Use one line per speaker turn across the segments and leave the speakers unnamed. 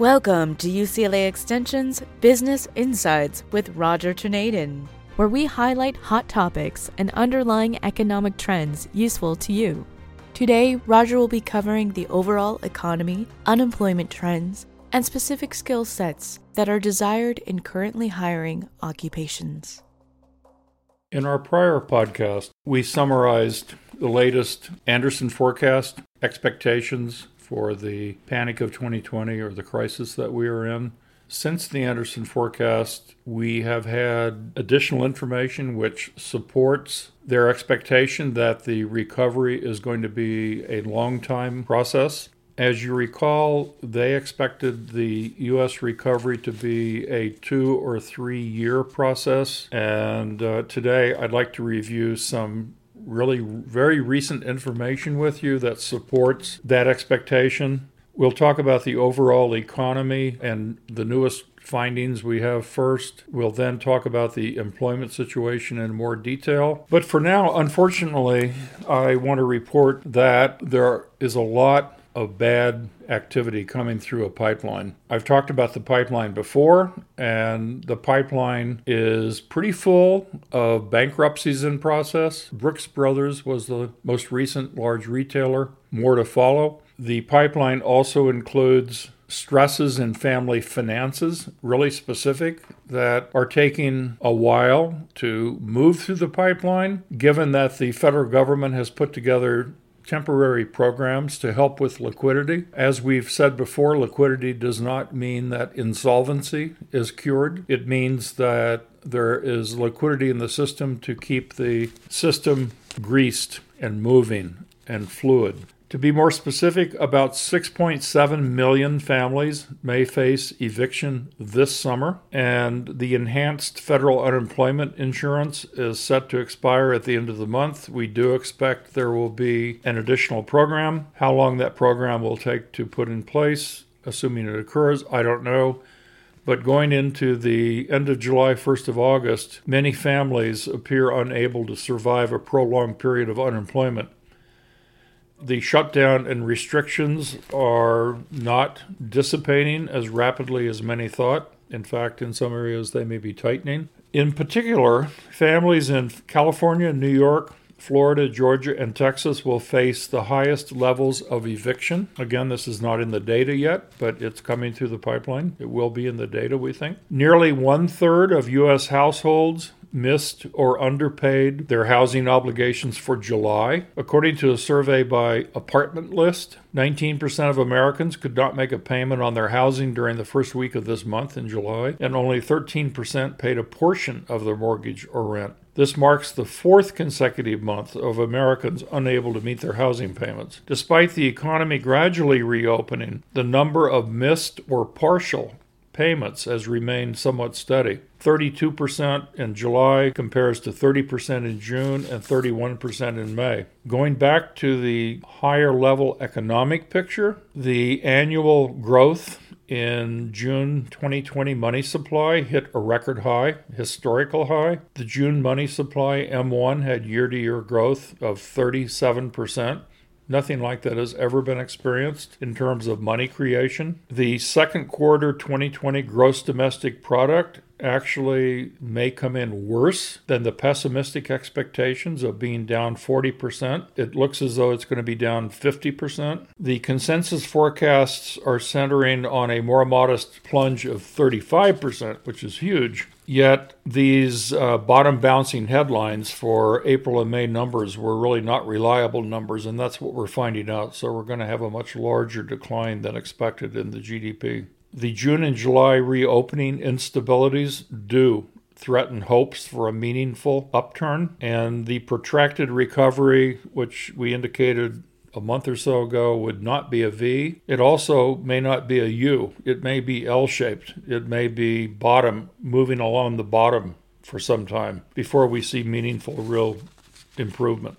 Welcome to UCLA Extension's Business Insights with Roger Tornadin, where we highlight hot topics and underlying economic trends useful to you. Today, Roger will be covering the overall economy, unemployment trends, and specific skill sets that are desired in currently hiring occupations.
In our prior podcast, we summarized the latest Anderson forecast expectations for the panic of 2020 or the crisis that we are in. Since the Anderson forecast, we have had additional information which supports their expectation that the recovery is going to be a long time process. As you recall, they expected the U.S. recovery to be a two or three year process. And uh, today I'd like to review some really very recent information with you that supports that expectation. We'll talk about the overall economy and the newest findings we have first. We'll then talk about the employment situation in more detail. But for now, unfortunately, I want to report that there is a lot of bad activity coming through a pipeline. I've talked about the pipeline before, and the pipeline is pretty full of bankruptcies in process. Brooks Brothers was the most recent large retailer, more to follow. The pipeline also includes stresses in family finances, really specific, that are taking a while to move through the pipeline, given that the federal government has put together temporary programs to help with liquidity. As we've said before, liquidity does not mean that insolvency is cured. It means that there is liquidity in the system to keep the system greased and moving and fluid. To be more specific, about 6.7 million families may face eviction this summer, and the enhanced federal unemployment insurance is set to expire at the end of the month. We do expect there will be an additional program. How long that program will take to put in place, assuming it occurs, I don't know. But going into the end of July, 1st of August, many families appear unable to survive a prolonged period of unemployment the shutdown and restrictions are not dissipating as rapidly as many thought. In fact, in some areas, they may be tightening. In particular, families in California, New York, Florida, Georgia, and Texas will face the highest levels of eviction. Again, this is not in the data yet, but it's coming through the pipeline. It will be in the data, we think. Nearly one third of U.S. households missed or underpaid their housing obligations for July. According to a survey by Apartment List, 19% of Americans could not make a payment on their housing during the first week of this month in July, and only 13% paid a portion of their mortgage or rent. This marks the fourth consecutive month of Americans unable to meet their housing payments. Despite the economy gradually reopening, the number of missed or partial payments has remained somewhat steady. 32% in July compares to 30% in June and 31% in May. Going back to the higher level economic picture, the annual growth in June 2020 money supply hit a record high, historical high. The June money supply M1 had year to year growth of 37%. Nothing like that has ever been experienced in terms of money creation. The second quarter 2020 gross domestic product actually may come in worse than the pessimistic expectations of being down 40%. It looks as though it's going to be down 50%. The consensus forecasts are centering on a more modest plunge of 35%, which is huge. Yet these uh, bottom bouncing headlines for April and May numbers were really not reliable numbers, and that's what we're finding out. So we're going to have a much larger decline than expected in the GDP. The June and July reopening instabilities do threaten hopes for a meaningful upturn, and the protracted recovery, which we indicated a month or so ago would not be a V. It also may not be a U. It may be L shaped. It may be bottom, moving along the bottom for some time before we see meaningful, real improvement.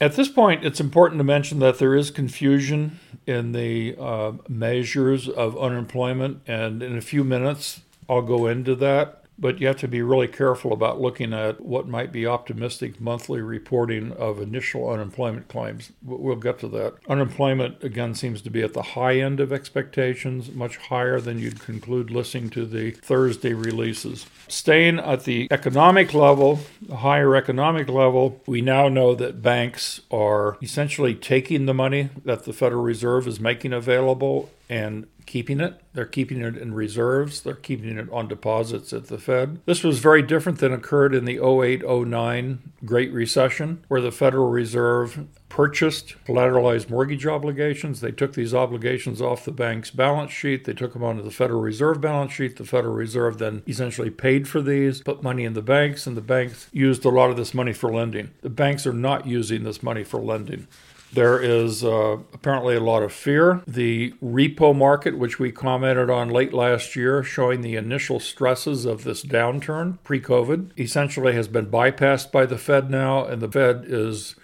At this point, it's important to mention that there is confusion in the uh, measures of unemployment, and in a few minutes, I'll go into that. But you have to be really careful about looking at what might be optimistic monthly reporting of initial unemployment claims. We'll get to that. Unemployment, again, seems to be at the high end of expectations, much higher than you'd conclude listening to the Thursday releases. Staying at the economic level, the higher economic level, we now know that banks are essentially taking the money that the Federal Reserve is making available and keeping it. They're keeping it in reserves. They're keeping it on deposits at the Fed. This was very different than occurred in the 08 09 Great Recession, where the Federal Reserve purchased collateralized mortgage obligations. They took these obligations off the bank's balance sheet. They took them onto the Federal Reserve balance sheet. The Federal Reserve then essentially paid for these, put money in the banks, and the banks used a lot of this money for lending. The banks are not using this money for lending. There is uh, apparently a lot of fear. The repo market, which we commented on late last year, showing the initial stresses of this downturn pre COVID, essentially has been bypassed by the Fed now, and the Fed is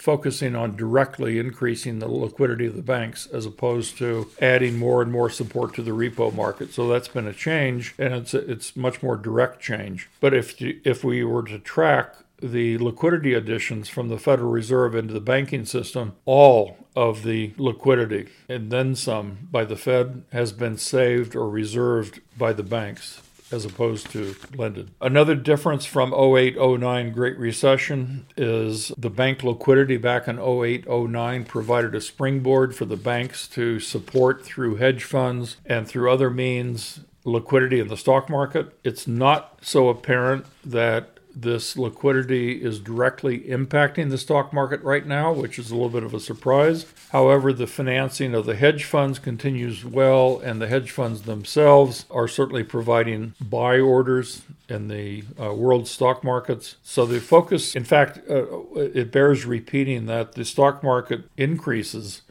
focusing on directly increasing the liquidity of the banks as opposed to adding more and more support to the repo market. So that's been a change, and it's it's much more direct change. But if if we were to track the liquidity additions from the Federal Reserve into the banking system, all of the liquidity and then some by the Fed has been saved or reserved by the banks as opposed to blended. Another difference from 08 09 Great Recession is the bank liquidity back in 08 09 provided a springboard for the banks to support through hedge funds and through other means liquidity in the stock market. It's not so apparent that this liquidity is directly impacting the stock market right now, which is a little bit of a surprise. However, the financing of the hedge funds continues well, and the hedge funds themselves are certainly providing buy orders in the uh, world stock markets. So the focus, in fact, uh, it bears repeating that the stock market increases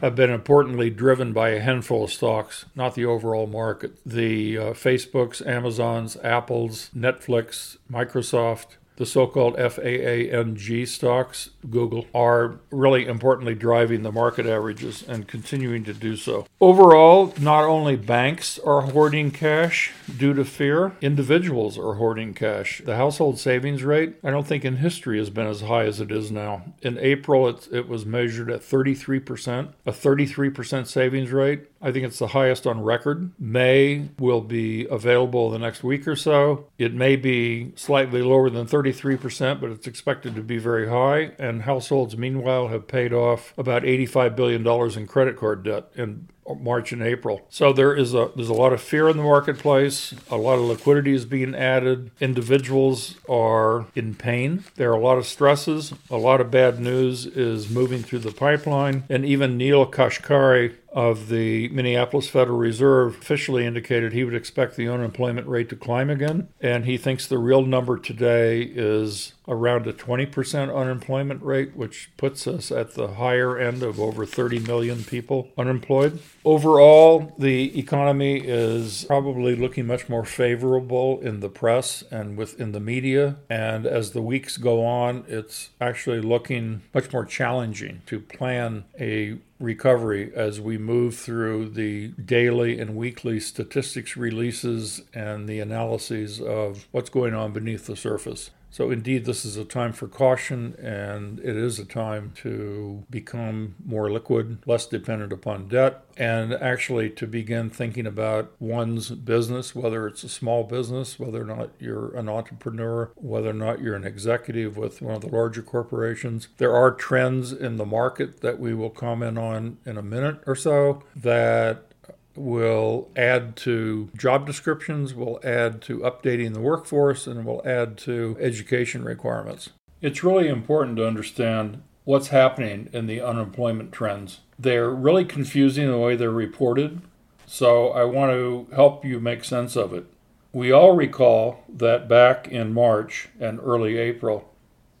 have been importantly driven by a handful of stocks, not the overall market. The uh, Facebooks, Amazons, Apples, Netflix, Microsoft, the so called FAANG stocks, Google, are really importantly driving the market averages and continuing to do so. Overall, not only banks are hoarding cash due to fear, individuals are hoarding cash. The household savings rate, I don't think in history has been as high as it is now. In April, it, it was measured at 33%, a 33% savings rate. I think it's the highest on record. May will be available the next week or so. It may be slightly lower than 33%, but it's expected to be very high. And households, meanwhile, have paid off about $85 billion in credit card debt. And March and April. So there is a there's a lot of fear in the marketplace. A lot of liquidity is being added. Individuals are in pain. There are a lot of stresses. A lot of bad news is moving through the pipeline. And even Neel Kashkari of the Minneapolis Federal Reserve officially indicated he would expect the unemployment rate to climb again. And he thinks the real number today is around a 20% unemployment rate, which puts us at the higher end of over 30 million people unemployed. Overall, the economy is probably looking much more favorable in the press and within the media. And as the weeks go on, it's actually looking much more challenging to plan a recovery as we move through the daily and weekly statistics releases and the analyses of what's going on beneath the surface. So, indeed, this is a time for caution, and it is a time to become more liquid, less dependent upon debt, and actually to begin thinking about one's business, whether it's a small business, whether or not you're an entrepreneur, whether or not you're an executive with one of the larger corporations. There are trends in the market that we will comment on in a minute or so that will add to job descriptions, will add to updating the workforce, and will add to education requirements. It's really important to understand what's happening in the unemployment trends. They're really confusing the way they're reported, so I want to help you make sense of it. We all recall that back in March and early April,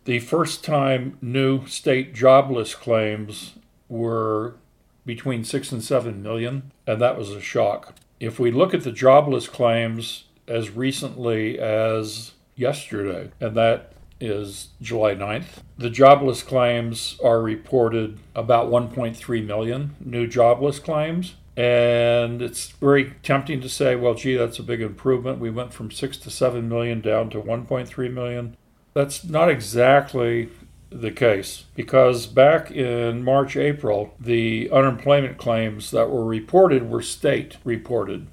the first time new state jobless claims were between 6 and 7 million, and that was a shock. If we look at the jobless claims as recently as yesterday, and that is July 9th, the jobless claims are reported about 1.3 million new jobless claims. And it's very tempting to say, well, gee, that's a big improvement. We went from 6 to 7 million down to 1.3 million. That's not exactly the case because back in March, April, the unemployment claims that were reported were state reported.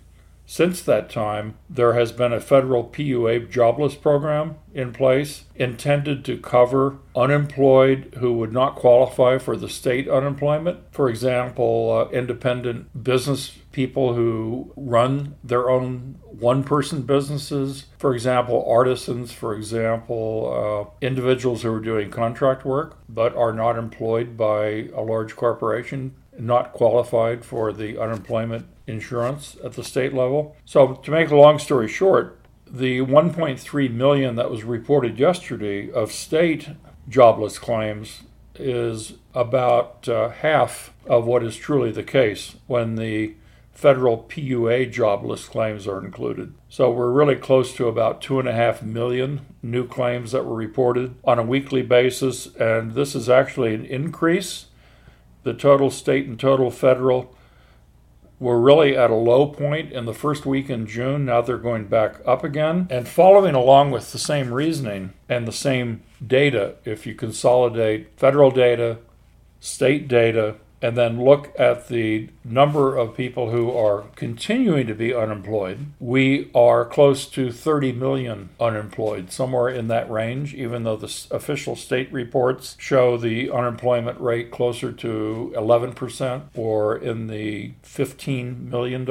Since that time, there has been a federal PUA jobless program in place intended to cover unemployed who would not qualify for the state unemployment. For example, uh, independent business people who run their own one person businesses. For example, artisans, for example, uh, individuals who are doing contract work but are not employed by a large corporation not qualified for the unemployment insurance at the state level. So, to make a long story short, the 1.3 million that was reported yesterday of state jobless claims is about uh, half of what is truly the case when the federal PUA jobless claims are included. So we're really close to about two and a half million new claims that were reported on a weekly basis, and this is actually an increase the total state and total federal were really at a low point in the first week in June. Now they're going back up again. And following along with the same reasoning and the same data, if you consolidate federal data, state data, and then look at the number of people who are continuing to be unemployed, we are close to 30 million unemployed, somewhere in that range, even though the official state reports show the unemployment rate closer to 11% or in the $15 million,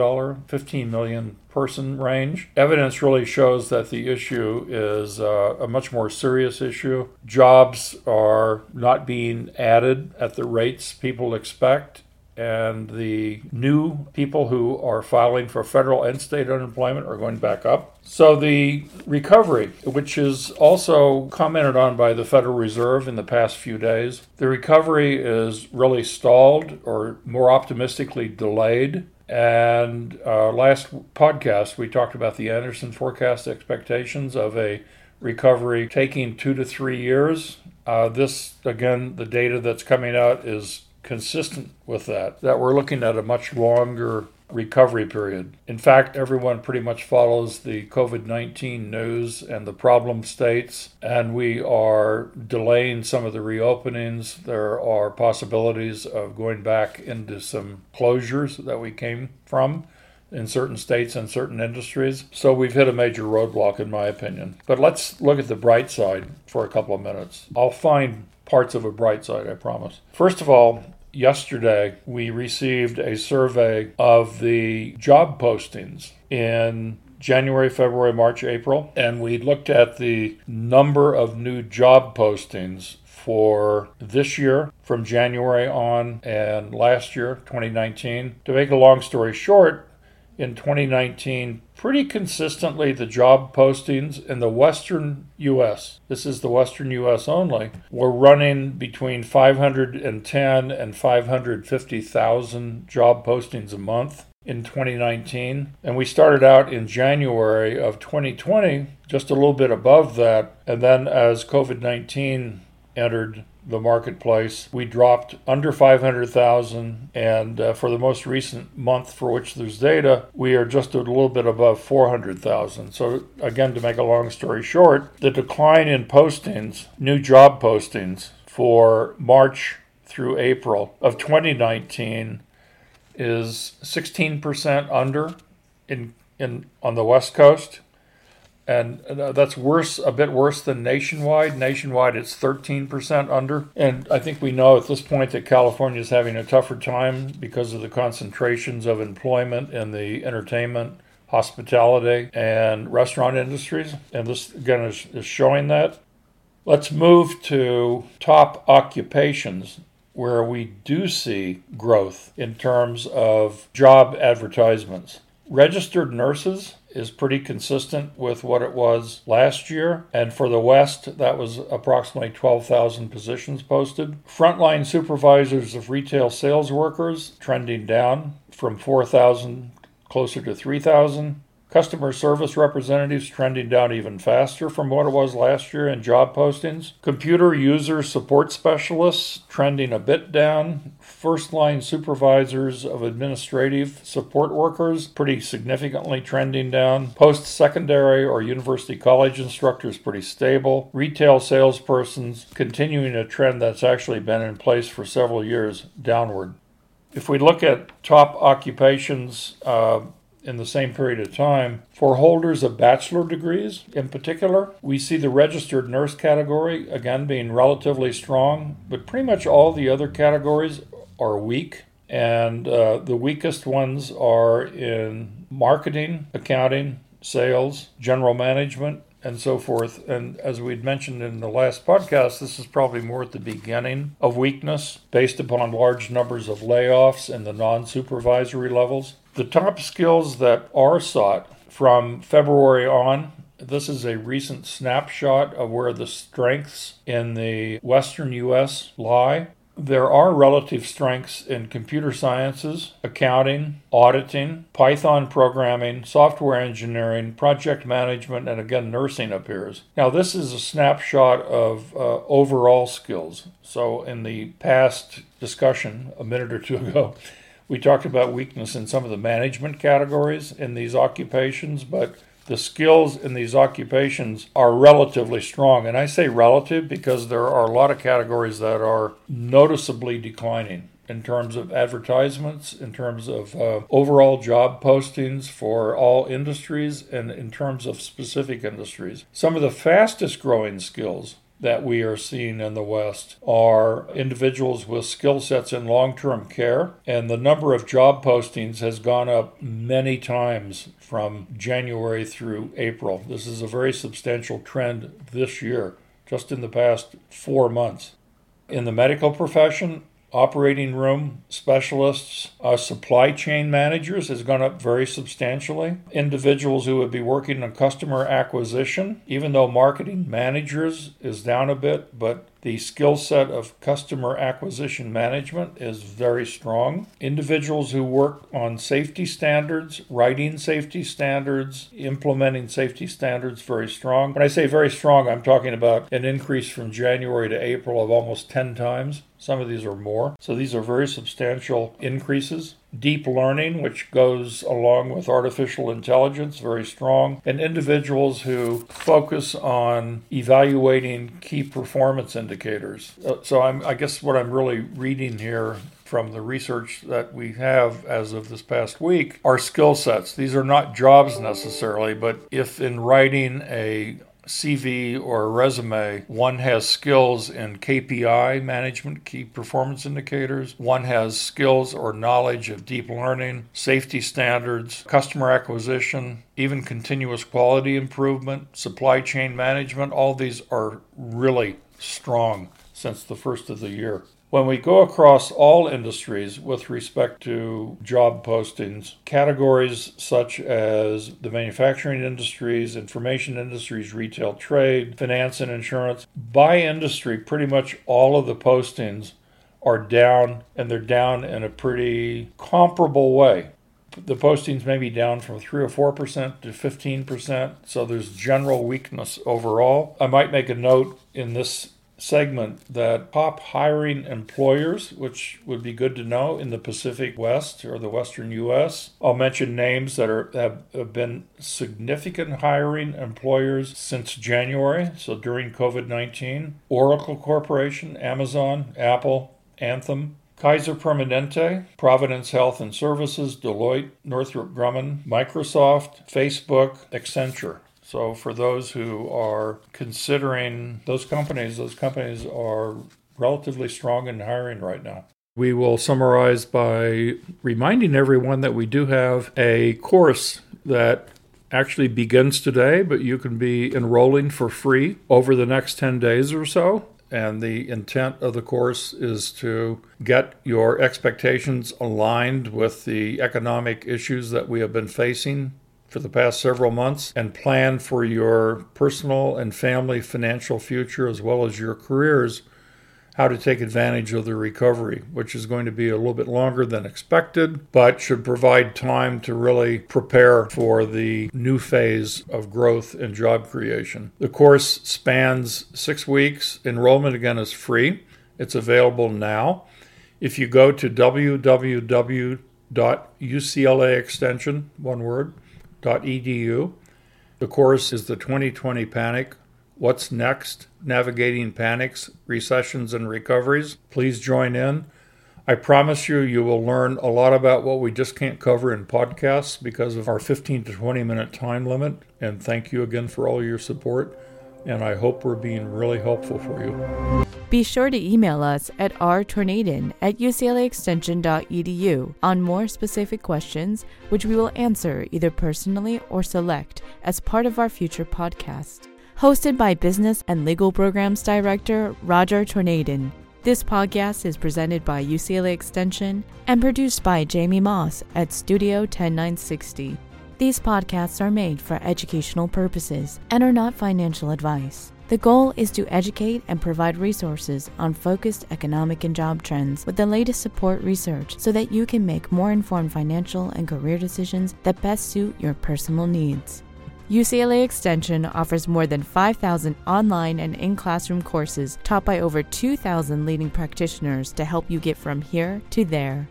15 million person range. Evidence really shows that the issue is uh, a much more serious issue. Jobs are not being added at the rates people expect. And the new people who are filing for federal and state unemployment are going back up. So, the recovery, which is also commented on by the Federal Reserve in the past few days, the recovery is really stalled or more optimistically delayed and uh, last podcast, we talked about the Anderson forecast expectations of a recovery taking two to three years. Uh, this, again, the data that's coming out is consistent with that, that we're looking at a much longer recovery period. In fact, everyone pretty much follows the COVID 19 news and the problem states, and we are delaying some of the reopenings. There are possibilities of going back into some closures that we came from in certain states and certain industries. So we've hit a major roadblock, in my opinion. But let's look at the bright side for a couple of minutes. I'll find parts of a bright side, I promise. First of all, yesterday we received a survey of the job postings in January, February, March, April, and we looked at the number of new job postings for this year from January on and last year, 2019. To make a long story short, in 2019 pretty consistently the job postings in the western US, this is the western US only, were running between 510 and 550,000 job postings a month in 2019. And we started out in January of 2020 just a little bit above that. And then as COVID 19 entered the marketplace. We dropped under 500,000, and uh, for the most recent month for which there's data, we are just a little bit above 400,000. So, again, to make a long story short, the decline in postings, new job postings for March through April of 2019 is 16% under in, in on the West Coast and that's worse, a bit worse than nationwide. Nationwide, it's 13% under. And I think we know at this point that California is having a tougher time because of the concentrations of employment in the entertainment, hospitality, and restaurant industries. And this, again, is, is showing that. Let's move to top occupations where we do see growth in terms of job advertisements. Registered nurses is pretty consistent with what it was last year. And for the West, that was approximately 12,000 positions posted. Frontline supervisors of retail sales workers trending down from 4,000 closer to 3,000. Customer service representatives trending down even faster from what it was last year in job postings. Computer user support specialists trending a bit down. First line supervisors of administrative support workers pretty significantly trending down. Post secondary or university college instructors pretty stable. Retail salespersons continuing a trend that's actually been in place for several years downward. If we look at top occupations, uh, in the same period of time. For holders of bachelor degrees in particular, we see the registered nurse category again being relatively strong, but pretty much all the other categories are weak. And uh, the weakest ones are in marketing, accounting, sales, general management, and so forth. And as we'd mentioned in the last podcast, this is probably more at the beginning of weakness based upon large numbers of layoffs in the non supervisory levels. The top skills that are sought from February on this is a recent snapshot of where the strengths in the Western U.S. lie. There are relative strengths in computer sciences, accounting, auditing, Python programming, software engineering, project management, and again, nursing appears. Now, this is a snapshot of uh, overall skills. So, in the past discussion, a minute or two ago, we talked about weakness in some of the management categories in these occupations, but the skills in these occupations are relatively strong. And I say relative because there are a lot of categories that are noticeably declining in terms of advertisements, in terms of uh, overall job postings for all industries, and in terms of specific industries. Some of the fastest growing skills that we are seeing in the West are individuals with skill sets in long term care, and the number of job postings has gone up many times from January through April. This is a very substantial trend this year, just in the past four months. In the medical profession, operating room specialists, supply chain managers has gone up very substantially. Individuals who would be working on customer acquisition, even though marketing managers is down a bit, but the skill set of customer acquisition management is very strong. Individuals who work on safety standards, writing safety standards, implementing safety standards, very strong. When I say very strong, I'm talking about an increase from January to April of almost 10 times. Some of these are more. So these are very substantial increases deep learning, which goes along with artificial intelligence, very strong, and individuals who focus on evaluating key performance indicators. Uh, so I'm, I guess what I'm really reading here from the research that we have as of this past week are skill sets. These are not jobs necessarily, but if in writing a CV or resume, one has skills in KPI management, key performance indicators. One has skills or knowledge of deep learning, safety standards, customer acquisition, even continuous quality improvement, supply chain management. All these are really strong since the first of the year. When we go across all industries with respect to job postings, categories such as the manufacturing industries, information industries, retail trade, finance and insurance, by industry, pretty much all of the postings are down, and they're down in a pretty comparable way. The postings may be down from 3 or 4% to 15%, so there's general weakness overall. I might make a note in this segment that top hiring employers, which would be good to know in the Pacific West or the Western U.S. I'll mention names that are have, have been significant hiring employers since January, so during COVID 19. Oracle Corporation, Amazon, Apple, Anthem, Kaiser Permanente, Providence Health and Services, Deloitte, Northrop Grumman, Microsoft, Facebook, Accenture. So for those who are considering those companies, those companies are relatively strong in hiring right now. We will summarize by reminding everyone that we do have a course that actually begins today, but you can be enrolling for free over the next 10 days or so. And the intent of the course is to get your expectations aligned with the economic issues that we have been facing for the past several months and plan for your personal and family financial future as well as your careers how to take advantage of the recovery, which is going to be a little bit longer than expected, but should provide time to really prepare for the new phase of growth and job creation. The course spans six weeks. Enrollment again is free. It's available now. If you go to www.uclaextension, one word, .edu, the course is the 2020 Panic What's Next? Navigating Panics, Recessions, and Recoveries. Please join in. I promise you, you will learn a lot about what we just can't cover in podcasts because of our 15 to 20 minute time limit. And thank you again for all your support. And I hope we're being really helpful for you.
Be sure to email us at rtornadin at uclaextension.edu on more specific questions, which we will answer either personally or select as part of our future podcast hosted by Business and Legal Programs Director Roger Tornadin. This podcast is presented by UCLA Extension and produced by Jamie Moss at Studio 10960. These podcasts are made for educational purposes and are not financial advice. The goal is to educate and provide resources on focused economic and job trends with the latest support research so that you can make more informed financial and career decisions that best suit your personal needs. UCLA Extension offers more than 5,000 online and in classroom courses taught by over 2,000 leading practitioners to help you get from here to there.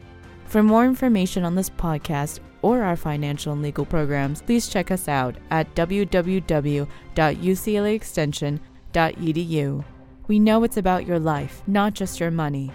For more information on this podcast or our financial and legal programs, please check us out at www.uclaextension.edu. We know it's about your life, not just your money.